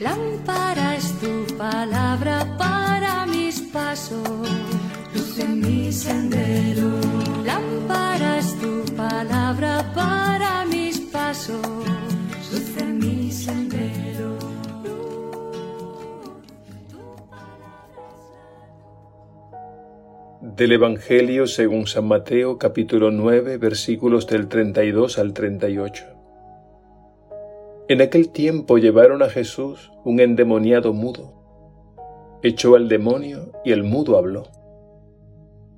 Lámpara es tu palabra para mis pasos, luz en mi sendero. Lámpara es tu palabra para mis pasos, luz en mi sendero. Del Evangelio según San Mateo capítulo 9 versículos del 32 al 38. En aquel tiempo llevaron a Jesús un endemoniado mudo. Echó al demonio y el mudo habló.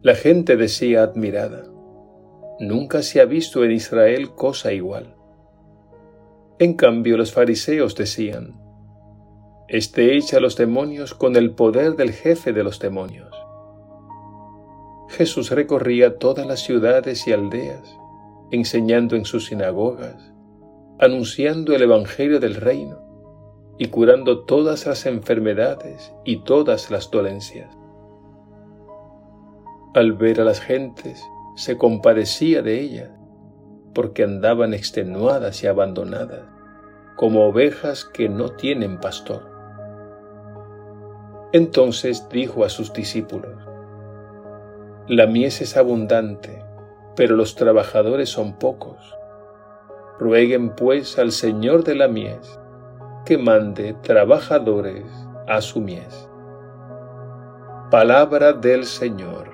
La gente decía admirada, nunca se ha visto en Israel cosa igual. En cambio los fariseos decían, Este echa los demonios con el poder del jefe de los demonios. Jesús recorría todas las ciudades y aldeas, enseñando en sus sinagogas anunciando el Evangelio del Reino y curando todas las enfermedades y todas las dolencias. Al ver a las gentes, se compadecía de ellas, porque andaban extenuadas y abandonadas, como ovejas que no tienen pastor. Entonces dijo a sus discípulos, La mies es abundante, pero los trabajadores son pocos. Rueguen pues al Señor de la mies que mande trabajadores a su mies. Palabra del Señor.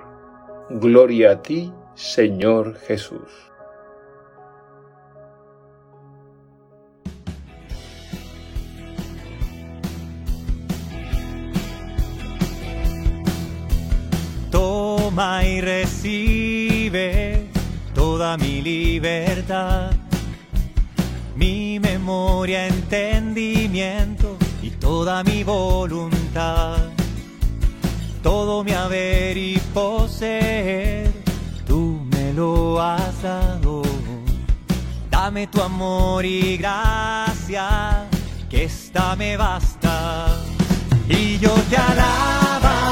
Gloria a ti, Señor Jesús. Toma y recibe toda mi libertad memoria, entendimiento y toda mi voluntad. Todo mi haber y poseer, tú me lo has dado. Dame tu amor y gracia, que esta me basta. Y yo te alabaré,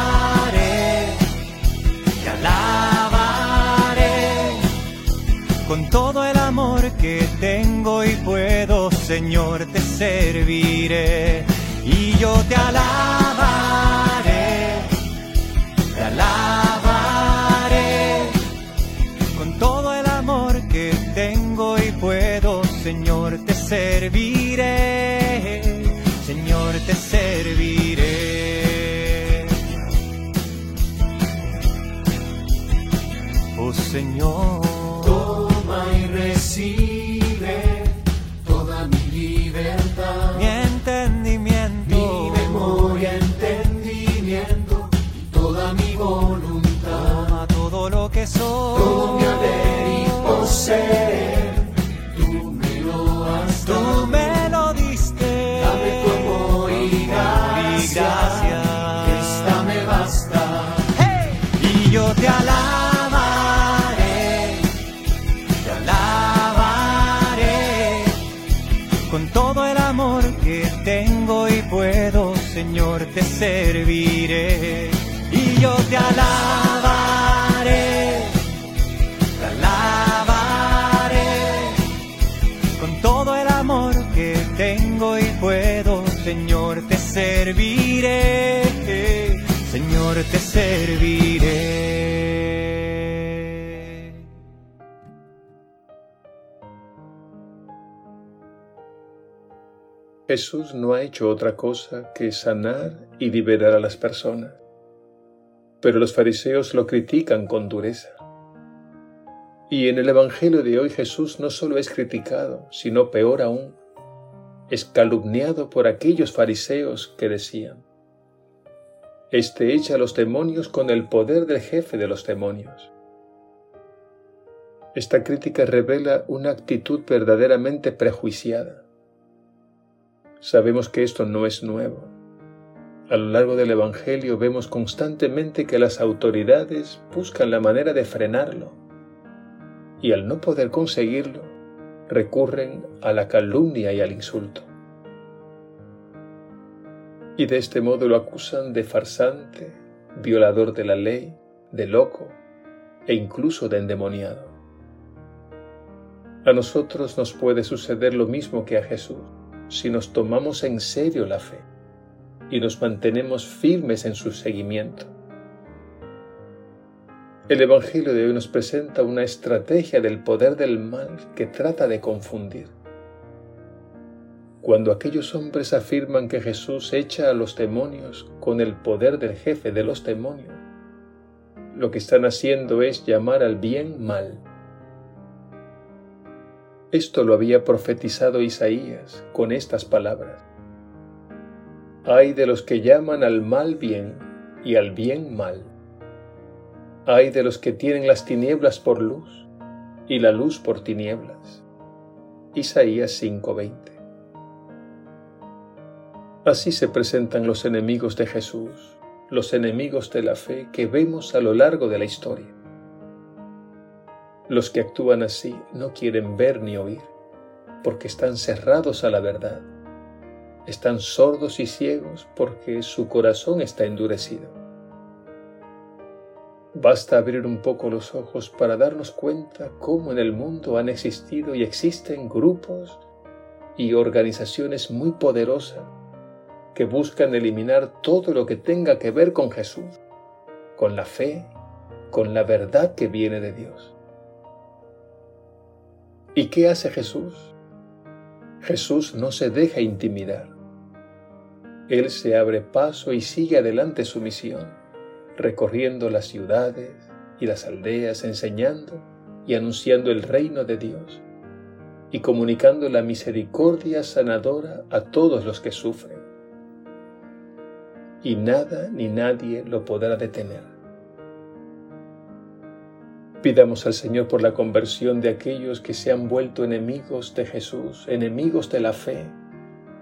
te alabaré con todo el amor que tengo y puedo, Señor, te serviré y yo te alabaré, te alabaré con todo el amor que tengo y puedo, Señor, te serviré, Señor, te serviré. Oh Señor. Señor, te serviré. Y yo te alabaré, te alabaré. Con todo el amor que tengo y puedo, Señor, te serviré, Señor, te serviré. Jesús no ha hecho otra cosa que sanar y liberar a las personas, pero los fariseos lo critican con dureza. Y en el Evangelio de hoy Jesús no solo es criticado, sino peor aún, es calumniado por aquellos fariseos que decían, Este echa a los demonios con el poder del jefe de los demonios. Esta crítica revela una actitud verdaderamente prejuiciada Sabemos que esto no es nuevo. A lo largo del Evangelio vemos constantemente que las autoridades buscan la manera de frenarlo y al no poder conseguirlo, recurren a la calumnia y al insulto. Y de este modo lo acusan de farsante, violador de la ley, de loco e incluso de endemoniado. A nosotros nos puede suceder lo mismo que a Jesús si nos tomamos en serio la fe y nos mantenemos firmes en su seguimiento. El Evangelio de hoy nos presenta una estrategia del poder del mal que trata de confundir. Cuando aquellos hombres afirman que Jesús echa a los demonios con el poder del jefe de los demonios, lo que están haciendo es llamar al bien mal. Esto lo había profetizado Isaías con estas palabras. Hay de los que llaman al mal bien y al bien mal. Hay de los que tienen las tinieblas por luz y la luz por tinieblas. Isaías 5:20. Así se presentan los enemigos de Jesús, los enemigos de la fe que vemos a lo largo de la historia. Los que actúan así no quieren ver ni oír, porque están cerrados a la verdad están sordos y ciegos porque su corazón está endurecido. Basta abrir un poco los ojos para darnos cuenta cómo en el mundo han existido y existen grupos y organizaciones muy poderosas que buscan eliminar todo lo que tenga que ver con Jesús, con la fe, con la verdad que viene de Dios. ¿Y qué hace Jesús? Jesús no se deja intimidar. Él se abre paso y sigue adelante su misión, recorriendo las ciudades y las aldeas, enseñando y anunciando el reino de Dios y comunicando la misericordia sanadora a todos los que sufren. Y nada ni nadie lo podrá detener. Pidamos al Señor por la conversión de aquellos que se han vuelto enemigos de Jesús, enemigos de la fe,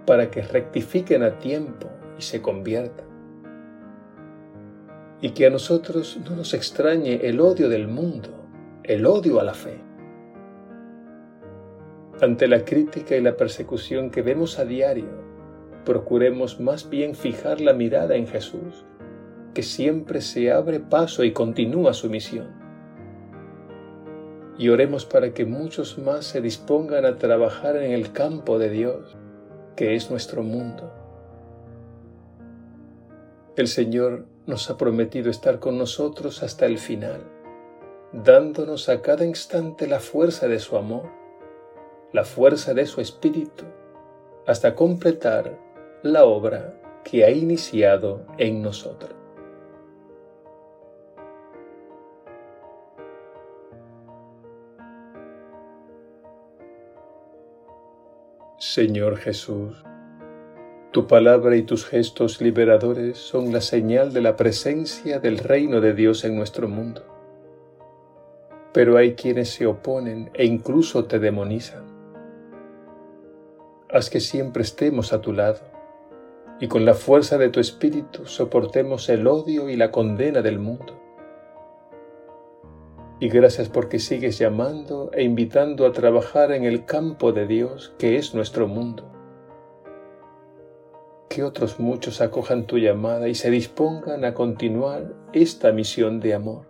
para que rectifiquen a tiempo y se conviertan. Y que a nosotros no nos extrañe el odio del mundo, el odio a la fe. Ante la crítica y la persecución que vemos a diario, procuremos más bien fijar la mirada en Jesús, que siempre se abre paso y continúa su misión. Y oremos para que muchos más se dispongan a trabajar en el campo de Dios que es nuestro mundo. El Señor nos ha prometido estar con nosotros hasta el final, dándonos a cada instante la fuerza de su amor, la fuerza de su espíritu, hasta completar la obra que ha iniciado en nosotros. Señor Jesús, tu palabra y tus gestos liberadores son la señal de la presencia del reino de Dios en nuestro mundo. Pero hay quienes se oponen e incluso te demonizan. Haz que siempre estemos a tu lado y con la fuerza de tu espíritu soportemos el odio y la condena del mundo y gracias porque sigues llamando e invitando a trabajar en el campo de Dios que es nuestro mundo. Que otros muchos acojan tu llamada y se dispongan a continuar esta misión de amor.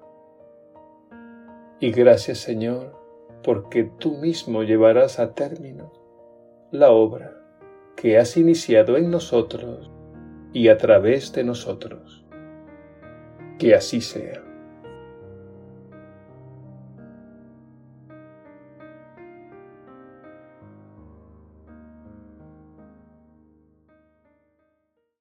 Y gracias Señor, porque tú mismo llevarás a término la obra que has iniciado en nosotros y a través de nosotros. Que así sea.